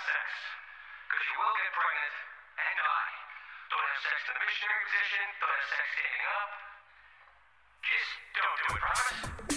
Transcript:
have sex. Because you will get pregnant and die. Don't have sex in the missionary position. Don't have sex standing up. Just don't do it, promise?